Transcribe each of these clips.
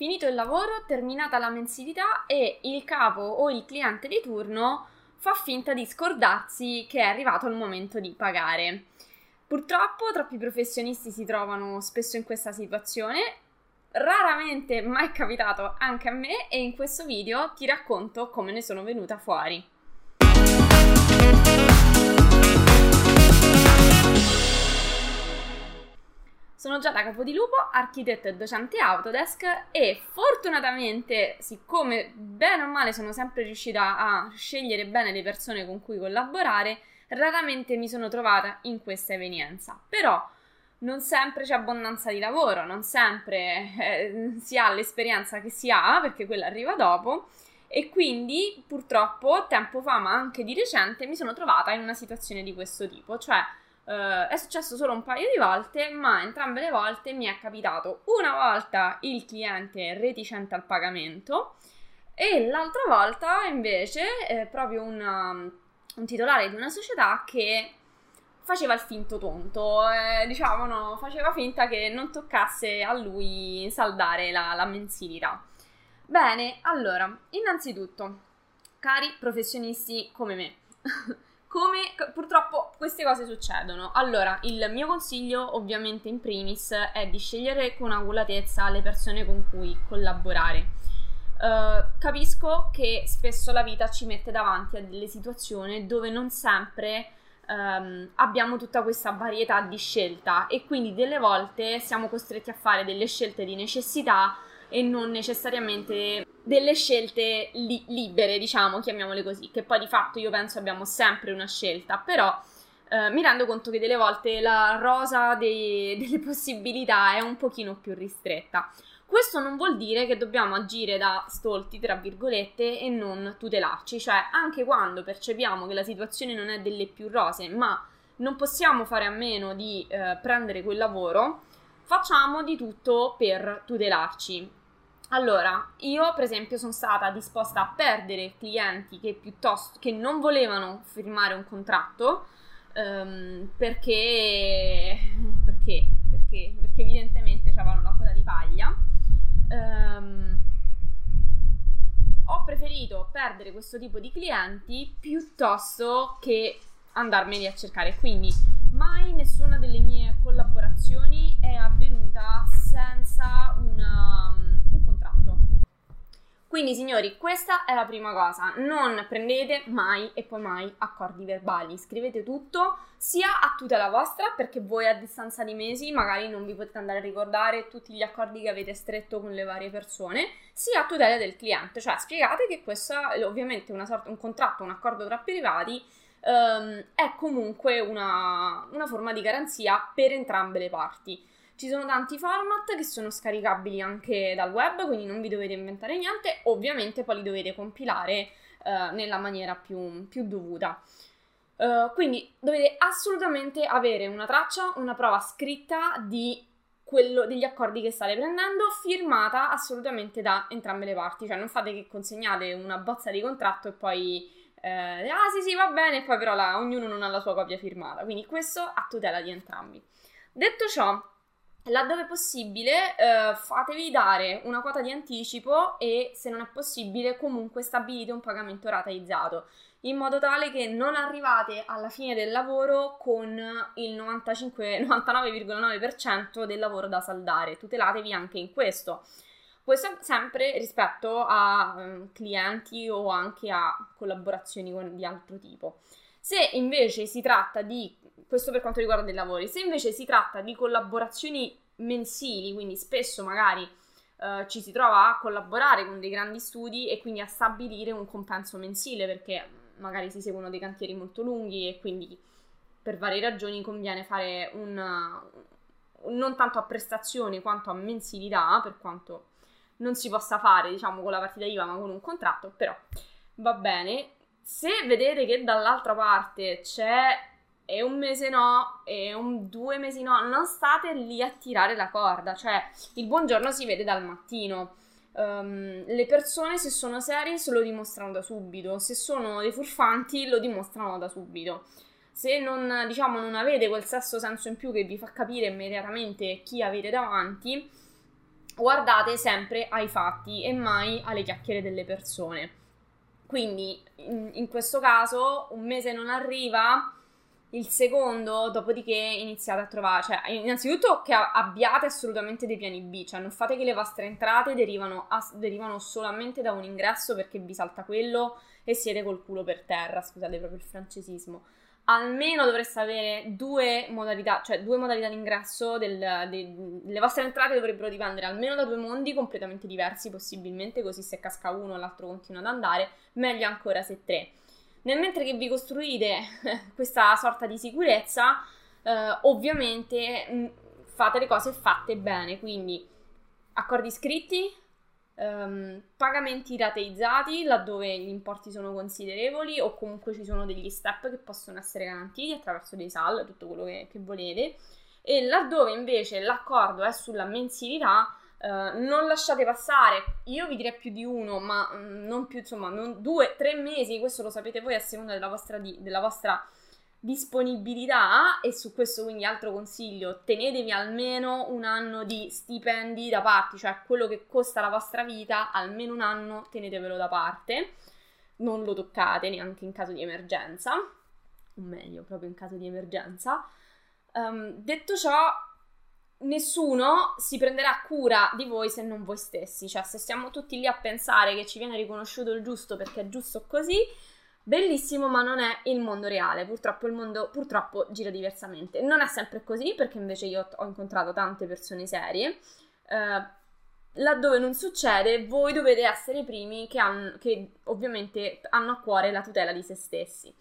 finito il lavoro, terminata la mensilità e il capo o il cliente di turno fa finta di scordarsi che è arrivato il momento di pagare. Purtroppo troppi professionisti si trovano spesso in questa situazione, raramente mai capitato anche a me e in questo video ti racconto come ne sono venuta fuori. Sono Giada Capodilupo, architetto e docente Autodesk e fortunatamente, siccome bene o male sono sempre riuscita a scegliere bene le persone con cui collaborare, raramente mi sono trovata in questa evenienza. Però non sempre c'è abbondanza di lavoro, non sempre eh, si ha l'esperienza che si ha, perché quella arriva dopo. E quindi purtroppo tempo fa, ma anche di recente, mi sono trovata in una situazione di questo tipo, cioè Uh, è successo solo un paio di volte, ma entrambe le volte mi è capitato una volta il cliente reticente al pagamento e l'altra volta invece è proprio una, un titolare di una società che faceva il finto tonto, eh, diciamo no, faceva finta che non toccasse a lui saldare la, la mensilità. Bene, allora, innanzitutto, cari professionisti come me, come purtroppo queste cose succedono. Allora, il mio consiglio, ovviamente, in primis, è di scegliere con aculatezza le persone con cui collaborare. Uh, capisco che spesso la vita ci mette davanti a delle situazioni dove non sempre um, abbiamo tutta questa varietà di scelta e quindi delle volte siamo costretti a fare delle scelte di necessità e non necessariamente delle scelte li- libere, diciamo, chiamiamole così, che poi di fatto io penso abbiamo sempre una scelta, però eh, mi rendo conto che delle volte la rosa dei- delle possibilità è un pochino più ristretta. Questo non vuol dire che dobbiamo agire da stolti, tra virgolette, e non tutelarci, cioè anche quando percepiamo che la situazione non è delle più rose, ma non possiamo fare a meno di eh, prendere quel lavoro, facciamo di tutto per tutelarci. Allora, io per esempio sono stata disposta a perdere clienti che piuttosto che non volevano firmare un contratto um, perché, perché, perché, perché evidentemente avevano la coda di paglia. Um, ho preferito perdere questo tipo di clienti piuttosto che andarmeli a cercare. Quindi mai nessuna delle mie collaborazioni è avvenuta senza una quindi, signori, questa è la prima cosa. Non prendete mai e poi mai accordi verbali. Scrivete tutto sia a tutela vostra, perché voi a distanza di mesi magari non vi potete andare a ricordare tutti gli accordi che avete stretto con le varie persone, sia a tutela del cliente. Cioè, spiegate che questo è ovviamente una sorta, un contratto, un accordo tra privati. Um, è comunque una, una forma di garanzia per entrambe le parti. Ci sono tanti format che sono scaricabili anche dal web, quindi non vi dovete inventare niente, ovviamente poi li dovete compilare uh, nella maniera più, più dovuta. Uh, quindi dovete assolutamente avere una traccia, una prova scritta di quello, degli accordi che state prendendo, firmata assolutamente da entrambe le parti. Cioè non fate che consegnate una bozza di contratto e poi eh, ah sì sì va bene, e poi però la, ognuno non ha la sua copia firmata. Quindi questo a tutela di entrambi. Detto ciò, Laddove possibile, eh, fatevi dare una quota di anticipo e, se non è possibile, comunque stabilite un pagamento rateizzato, in modo tale che non arrivate alla fine del lavoro con il 95, 99,9% del lavoro da saldare. Tutelatevi anche in questo. Questo sempre rispetto a um, clienti o anche a collaborazioni con, di altro tipo. Se invece si tratta di questo per quanto riguarda dei lavori. Se invece si tratta di collaborazioni mensili, quindi spesso magari uh, ci si trova a collaborare con dei grandi studi e quindi a stabilire un compenso mensile perché magari si seguono dei cantieri molto lunghi e quindi per varie ragioni conviene fare un, non tanto a prestazioni quanto a mensilità, per quanto non si possa fare, diciamo, con la partita IVA, ma con un contratto, però va bene. Se vedete che dall'altra parte c'è e un mese no, e un, due mesi no, non state lì a tirare la corda, cioè il buongiorno si vede dal mattino. Um, le persone se sono serie se lo dimostrano da subito, se sono dei furfanti lo dimostrano da subito. Se non, diciamo, non avete quel sesto senso in più che vi fa capire immediatamente chi avete davanti, guardate sempre ai fatti e mai alle chiacchiere delle persone. Quindi in, in questo caso un mese non arriva, il secondo, dopodiché iniziate a trovare, cioè innanzitutto che abbiate assolutamente dei piani B, cioè non fate che le vostre entrate derivano, as- derivano solamente da un ingresso perché vi salta quello e siete col culo per terra, scusate proprio il francesismo almeno dovreste avere due modalità, cioè due modalità di ingresso, del, de, le vostre entrate dovrebbero dipendere almeno da due mondi completamente diversi, possibilmente, così se casca uno l'altro continua ad andare, meglio ancora se tre. Nel mentre che vi costruite questa sorta di sicurezza, eh, ovviamente mh, fate le cose fatte bene, quindi accordi scritti, um, pagamenti rateizzati laddove gli importi sono considerevoli o comunque ci sono degli step che possono essere garantiti attraverso dei SAL, tutto quello che, che volete. E laddove invece l'accordo è sulla mensilità, Uh, non lasciate passare, io vi direi più di uno, ma um, non più, insomma, non due, tre mesi, questo lo sapete voi a seconda della vostra, di, della vostra disponibilità. E su questo quindi altro consiglio, tenetevi almeno un anno di stipendi da parte, cioè quello che costa la vostra vita, almeno un anno tenetevelo da parte, non lo toccate neanche in caso di emergenza, o meglio, proprio in caso di emergenza. Um, detto ciò, nessuno si prenderà cura di voi se non voi stessi, cioè se stiamo tutti lì a pensare che ci viene riconosciuto il giusto perché è giusto così, Bellissimo, ma non è il mondo reale. Purtroppo il mondo purtroppo gira diversamente. Non è sempre così, perché invece io ho incontrato tante persone serie. Eh, laddove non succede, voi dovete essere i primi che, hanno, che ovviamente hanno a cuore la tutela di se stessi.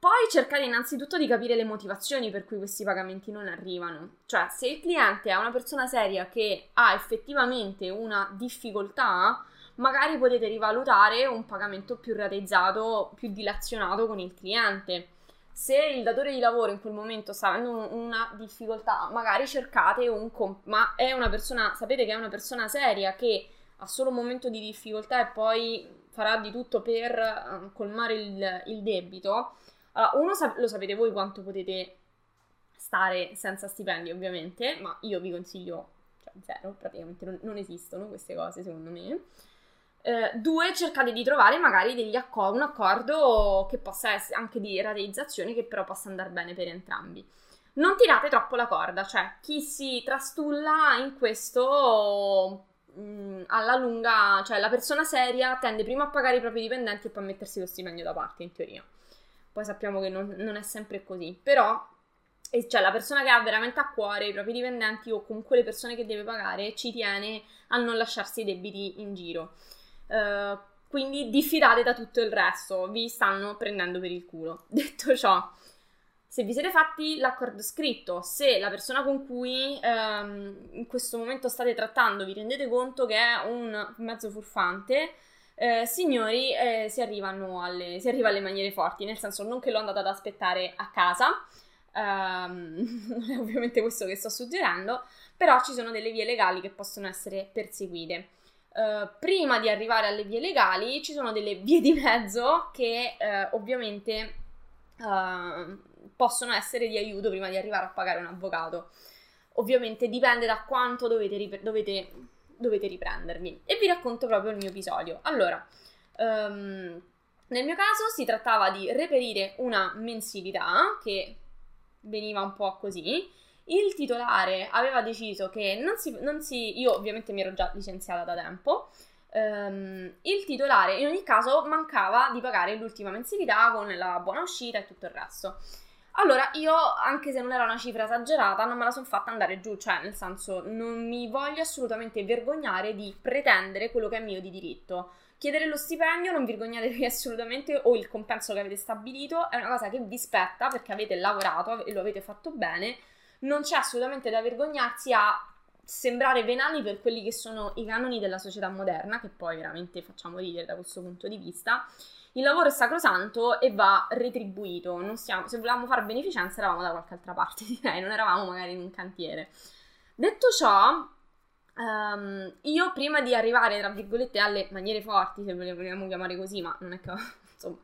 Poi cercate innanzitutto di capire le motivazioni per cui questi pagamenti non arrivano. Cioè, se il cliente è una persona seria che ha effettivamente una difficoltà, magari potete rivalutare un pagamento più rateizzato, più dilazionato con il cliente. Se il datore di lavoro in quel momento sta avendo una difficoltà, magari cercate un comp- ma è una persona, sapete che è una persona seria che ha solo un momento di difficoltà e poi farà di tutto per uh, colmare il, il debito. Allora, uno lo sapete voi quanto potete stare senza stipendi, ovviamente, ma io vi consiglio, cioè zero, praticamente non, non esistono queste cose secondo me. Eh, due, cercate di trovare magari accor- un accordo che possa essere anche di rateizzazione che però possa andare bene per entrambi. Non tirate troppo la corda, cioè chi si trastulla in questo mh, mm, alla lunga, cioè la persona seria tende prima a pagare i propri dipendenti e poi a mettersi lo stipendio da parte, in teoria. Poi sappiamo che non, non è sempre così, però cioè la persona che ha veramente a cuore i propri dipendenti o comunque le persone che deve pagare ci tiene a non lasciarsi i debiti in giro. Uh, quindi diffidate da tutto il resto, vi stanno prendendo per il culo. Detto ciò, se vi siete fatti l'accordo scritto, se la persona con cui um, in questo momento state trattando vi rendete conto che è un mezzo furfante, eh, signori, eh, si, alle, si, arriva alle maniere forti, nel senso non che lo andate ad aspettare a casa, um, non è ovviamente questo che sto suggerendo, però ci sono delle vie legali che possono essere perseguite. Uh, prima di arrivare alle vie legali ci sono delle vie di mezzo che uh, ovviamente uh, possono essere di aiuto prima di arrivare a pagare un avvocato. Ovviamente dipende da quanto dovete, dovete, dovete riprendervi. E vi racconto proprio il mio episodio. Allora, um, nel mio caso si trattava di reperire una mensilità che veniva un po' così il titolare aveva deciso che non si, non si io ovviamente mi ero già licenziata da tempo, um, il titolare in ogni caso mancava di pagare l'ultima mensilità con la buona uscita e tutto il resto. Allora, io, anche se non era una cifra esagerata, non me la sono fatta andare giù, cioè, nel senso, non mi voglio assolutamente vergognare di pretendere quello che è mio di diritto. Chiedere lo stipendio, non vergognatevi assolutamente, o il compenso che avete stabilito, è una cosa che vi spetta perché avete lavorato e lo avete fatto bene, non c'è assolutamente da vergognarsi a sembrare venali per quelli che sono i canoni della società moderna, che poi veramente facciamo ridere da questo punto di vista. Il lavoro è sacrosanto e va retribuito. Stiamo, se volevamo fare beneficenza eravamo da qualche altra parte, direi, non eravamo magari in un cantiere. Detto ciò, um, io prima di arrivare, tra virgolette, alle maniere forti, se vogliamo chiamare così, ma non è che... insomma...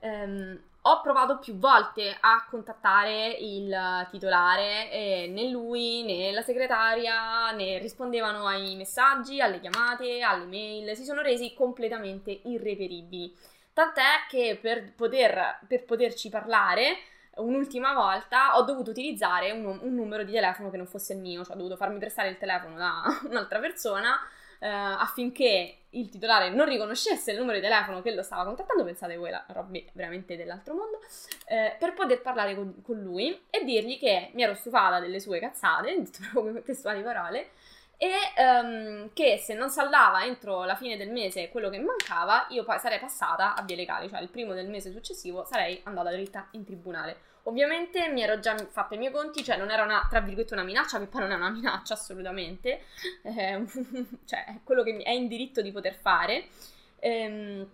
Um, ho provato più volte a contattare il titolare e né lui né la segretaria né rispondevano ai messaggi, alle chiamate, alle mail, si sono resi completamente irreperibili. Tant'è che per, poter, per poterci parlare un'ultima volta ho dovuto utilizzare un, un, numero di telefono che non fosse il mio, cioè ho dovuto farmi prestare il telefono da un'altra persona eh, affinché il titolare non riconoscesse il numero di telefono che lo stava contattando, pensate voi la roba veramente dell'altro mondo, eh, per poter parlare con, con, lui e dirgli che mi ero stufata delle sue cazzate, con testuali parole, e um, che se non saldava entro la fine del mese quello che mancava, io poi sarei passata a vie legali, cioè il primo del mese successivo sarei andata dritta in tribunale. Ovviamente mi ero già fatta i miei conti, cioè non era una, tra virgolette, una minaccia, che poi non è una minaccia assolutamente, eh, cioè è quello che è in diritto di poter fare. Ehm,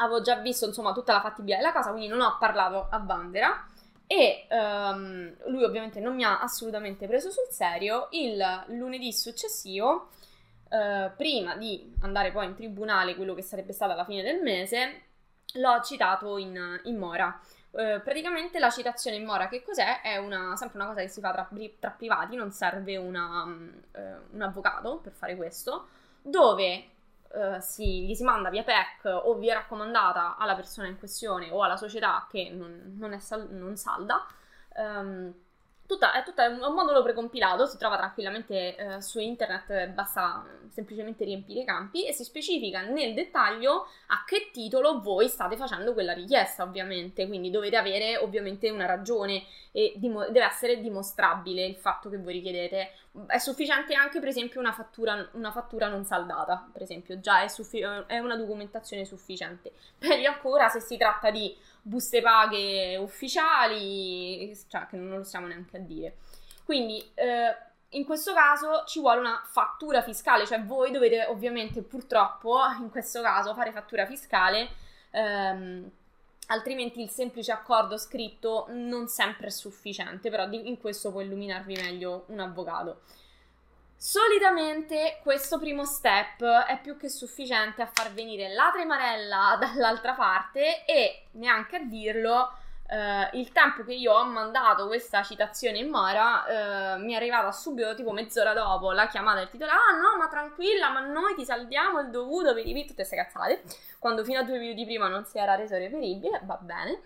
avevo già visto, insomma, tutta la fattibilità della cosa, quindi non ho parlato a Vandera e um, lui ovviamente non mi ha assolutamente preso sul serio. Il lunedì successivo, uh, prima di andare poi in tribunale, quello che sarebbe stata la fine del mese, l'ho citato in, in mora. Uh, praticamente la citazione in mora che cos'è? È una, sempre una cosa che si fa tra, tra privati, non serve una, uh, un avvocato per fare questo, dove uh, si, gli si manda via PEC o via raccomandata alla persona in questione o alla società che non, non, sal- non salda. Um, tutta, è tutto un modulo precompilato, si trova tranquillamente eh, su internet, basta semplicemente riempire i campi e si specifica nel dettaglio a che titolo voi state facendo quella richiesta, ovviamente, quindi dovete avere ovviamente una ragione e dim- deve essere dimostrabile il fatto che voi richiedete. È sufficiente anche, per esempio, una fattura, una fattura non saldata, per esempio, già è, suffi- è una documentazione sufficiente. Peggio ancora se si tratta di buste paghe ufficiali, cioè che non lo stiamo neanche a dire. Quindi eh, in questo caso ci vuole una fattura fiscale, cioè voi dovete ovviamente purtroppo in questo caso fare fattura fiscale, ehm, altrimenti il semplice accordo scritto non sempre è sufficiente, però in questo può illuminarvi meglio un avvocato. Solitamente questo primo step è più che sufficiente a far venire la tremarella dall'altra parte e neanche a dirlo eh, il tempo che io ho mandato questa citazione in mora eh, mi è arrivata subito tipo mezz'ora dopo la chiamata del titolare ah no ma tranquilla ma noi ti saldiamo il dovuto per i tutte queste cazzate quando fino a due minuti prima non si era reso reperibile va bene.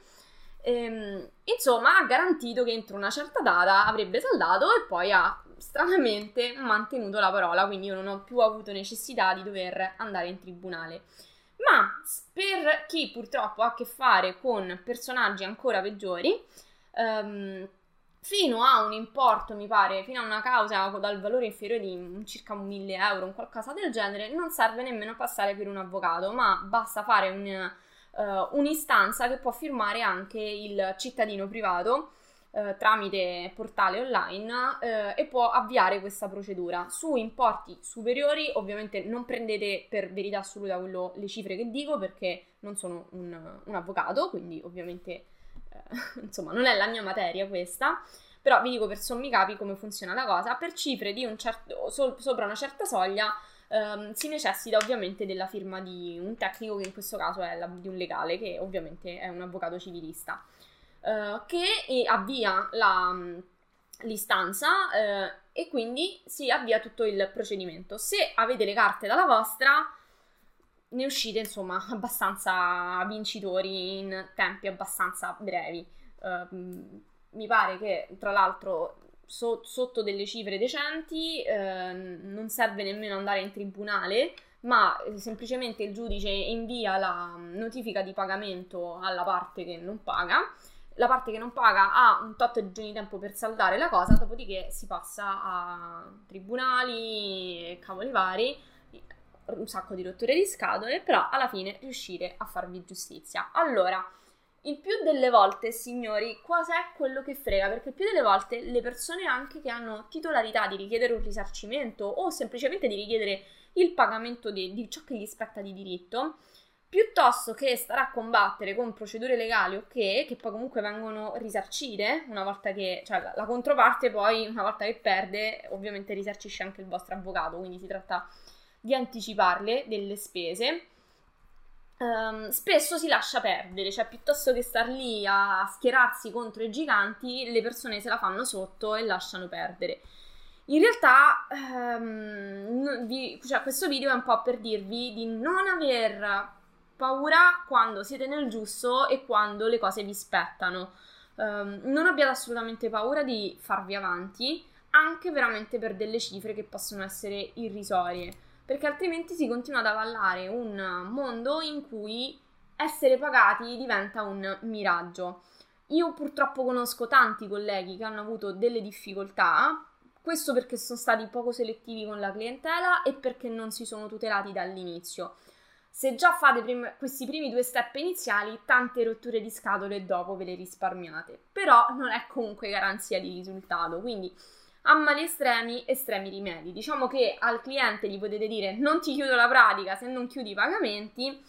Ehm, insomma ha garantito che entro una certa data avrebbe saldato e poi ha stranamente mantenuto la parola, quindi io non ho più avuto necessità di dover andare in tribunale. Ma per chi purtroppo ha a che fare con personaggi ancora peggiori, um, fino a un importo, mi pare, fino a una causa dal valore inferiore di circa un 1000 euro, un qualcosa del genere, non serve nemmeno passare per un avvocato, ma basta fare un, uh, un'istanza che può firmare anche il cittadino privato eh, tramite portale online eh, e può avviare questa procedura. Su importi superiori ovviamente non prendete per verità assoluta quello, le cifre che dico perché non sono un, un avvocato, quindi ovviamente eh, insomma non è la mia materia questa. Però vi dico per sommi capi come funziona la cosa. Per cifre di un certo, so, sopra una certa soglia Um, si necessita ovviamente della firma di un tecnico che in questo caso è la, di un legale che ovviamente è un avvocato civilista. Eh, che avvia la, mm, l'istanza uh, e quindi si avvia tutto il procedimento. Se avete le carte dalla vostra, ne uscite insomma abbastanza vincitori in tempi abbastanza brevi. Uh, mi pare che tra l'altro so, sotto delle cifre decenti non serve nemmeno andare in tribunale ma semplicemente il giudice invia la notifica di pagamento alla parte che non paga la parte che non paga ha un tot di giorni di tempo per saldare la cosa, dopodiché si passa a tribunali cavoli vari, un sacco di rotture di scatole, però alla fine riuscire a farvi giustizia. Allora, il più delle volte, signori, cos'è quello che frega? Perché il più delle volte le persone anche che hanno titolarità di richiedere un risarcimento o semplicemente di richiedere il pagamento di, di ciò che gli spetta di diritto, piuttosto che stare a combattere con procedure legali ok, che poi comunque vengono risarcite una volta che, cioè la, la controparte poi una volta che perde ovviamente risarcisce anche il vostro avvocato, quindi si tratta di anticiparle delle spese. Um, spesso si lascia perdere, cioè piuttosto che star lì a schierarsi contro i giganti, le persone se la fanno sotto e lasciano perdere. In realtà, um, vi, cioè, questo video è un po' per dirvi di non aver paura quando siete nel giusto e quando le cose vi spettano. Um, non abbiate assolutamente paura di farvi avanti, anche veramente per delle cifre che possono essere irrisorie, perché altrimenti si continua ad avallare un mondo in cui essere pagati diventa un miraggio. Io purtroppo conosco tanti colleghi che hanno avuto delle difficoltà questo perché sono stati poco selettivi con la clientela e perché non si sono tutelati dall'inizio. Se già fate prim- questi primi due step iniziali, tante rotture di scatole dopo ve le risparmiate. Però non è comunque garanzia di risultato, quindi a mali estremi, estremi rimedi. Diciamo che al cliente gli potete dire non ti chiudo la pratica se non chiudi i pagamenti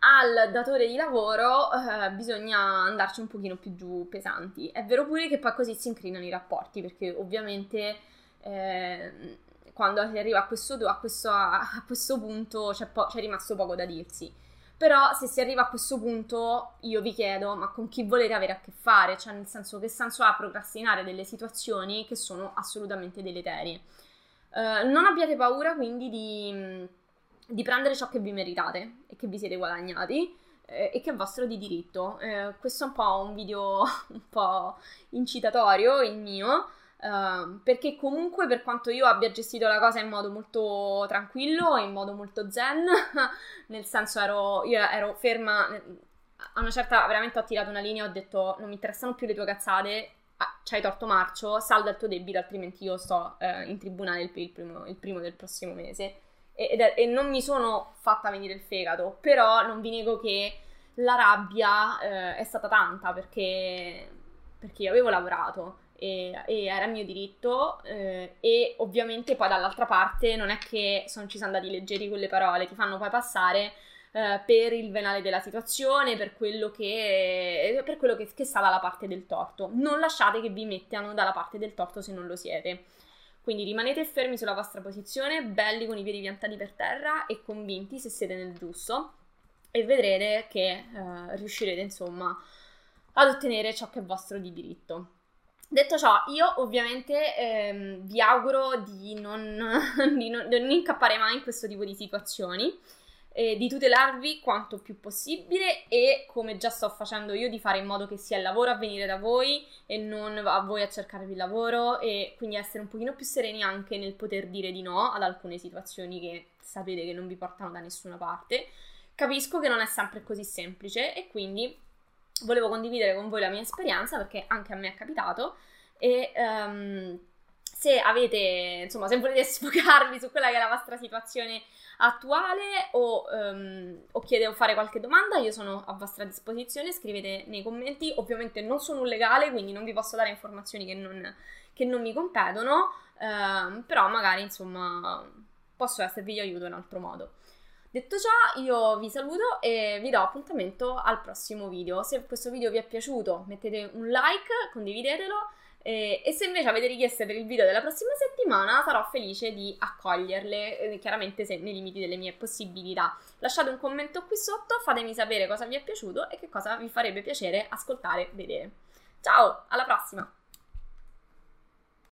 al datore di lavoro eh, bisogna andarci un pochino più giù pesanti. È vero pure che poi così si incrinano i rapporti, perché ovviamente eh, quando si arriva a questo, a questo, a questo punto c'è, po- c'è, rimasto poco da dirsi. Però se si arriva a questo punto io vi chiedo, ma con chi volete avere a che fare? Cioè nel senso che senso ha procrastinare delle situazioni che sono assolutamente deleterie. Uh, non abbiate paura quindi di di prendere ciò che vi meritate e che vi siete guadagnati eh, e che è vostro di diritto. Eh, questo è un po' un video un po' incitatorio, il mio, eh, perché comunque per quanto io abbia gestito la cosa in modo molto tranquillo, in modo molto zen, nel senso ero, io ero ferma, a una certa veramente ho tirato una linea, ho detto non mi interessano più le tue cazzate, ah, c'hai torto marcio, salda il tuo debito, altrimenti io sto eh, in tribunale il, il, primo, il primo del prossimo mese. E, e, non mi sono fatta venire il fegato, però non vi nego che la rabbia eh, è stata tanta perché, perché io avevo lavorato e, e era mio diritto eh, e ovviamente poi dall'altra parte non è che sono, ci sono andati leggeri con le parole, ti fanno poi passare eh, per il venale della situazione, per quello, che, per quello che, che sta dalla parte del torto. Non lasciate che vi mettano dalla parte del torto se non lo siete. Quindi rimanete fermi sulla vostra posizione, belli con i piedi piantati per terra e convinti se siete nel giusto e vedrete che eh, riuscirete insomma ad ottenere ciò che è vostro di diritto. Detto ciò, io ovviamente ehm, vi auguro di non, di, non, di non incappare mai in questo tipo di situazioni eh, di tutelarvi quanto più possibile e come già sto facendo io di fare in modo che sia il lavoro a venire da voi e non a voi a cercarvi il lavoro e quindi essere un pochino più sereni anche nel poter dire di no ad alcune situazioni che sapete che non vi portano da nessuna parte. Capisco che non è sempre così semplice e quindi volevo condividere con voi la mia esperienza perché anche a me è capitato e um, se avete, insomma, se volete sfogarvi su quella che è la vostra situazione attuale o, um, o chiede o fare qualche domanda, io sono a vostra disposizione, scrivete nei commenti. Ovviamente non sono un legale, quindi non vi posso dare informazioni che non, che non mi competono, um, però magari insomma posso esservi di aiuto in altro modo. Detto ciò, io vi saluto e vi do appuntamento al prossimo video. Se questo video vi è piaciuto, mettete un like, condividetelo e, e, se invece avete richieste per il video della prossima settimana, sarò felice di accoglierle, eh, chiaramente se, nei limiti delle mie possibilità. Lasciate un commento qui sotto, fatemi sapere cosa vi è piaciuto e che cosa vi farebbe piacere ascoltare, vedere. Ciao, alla prossima!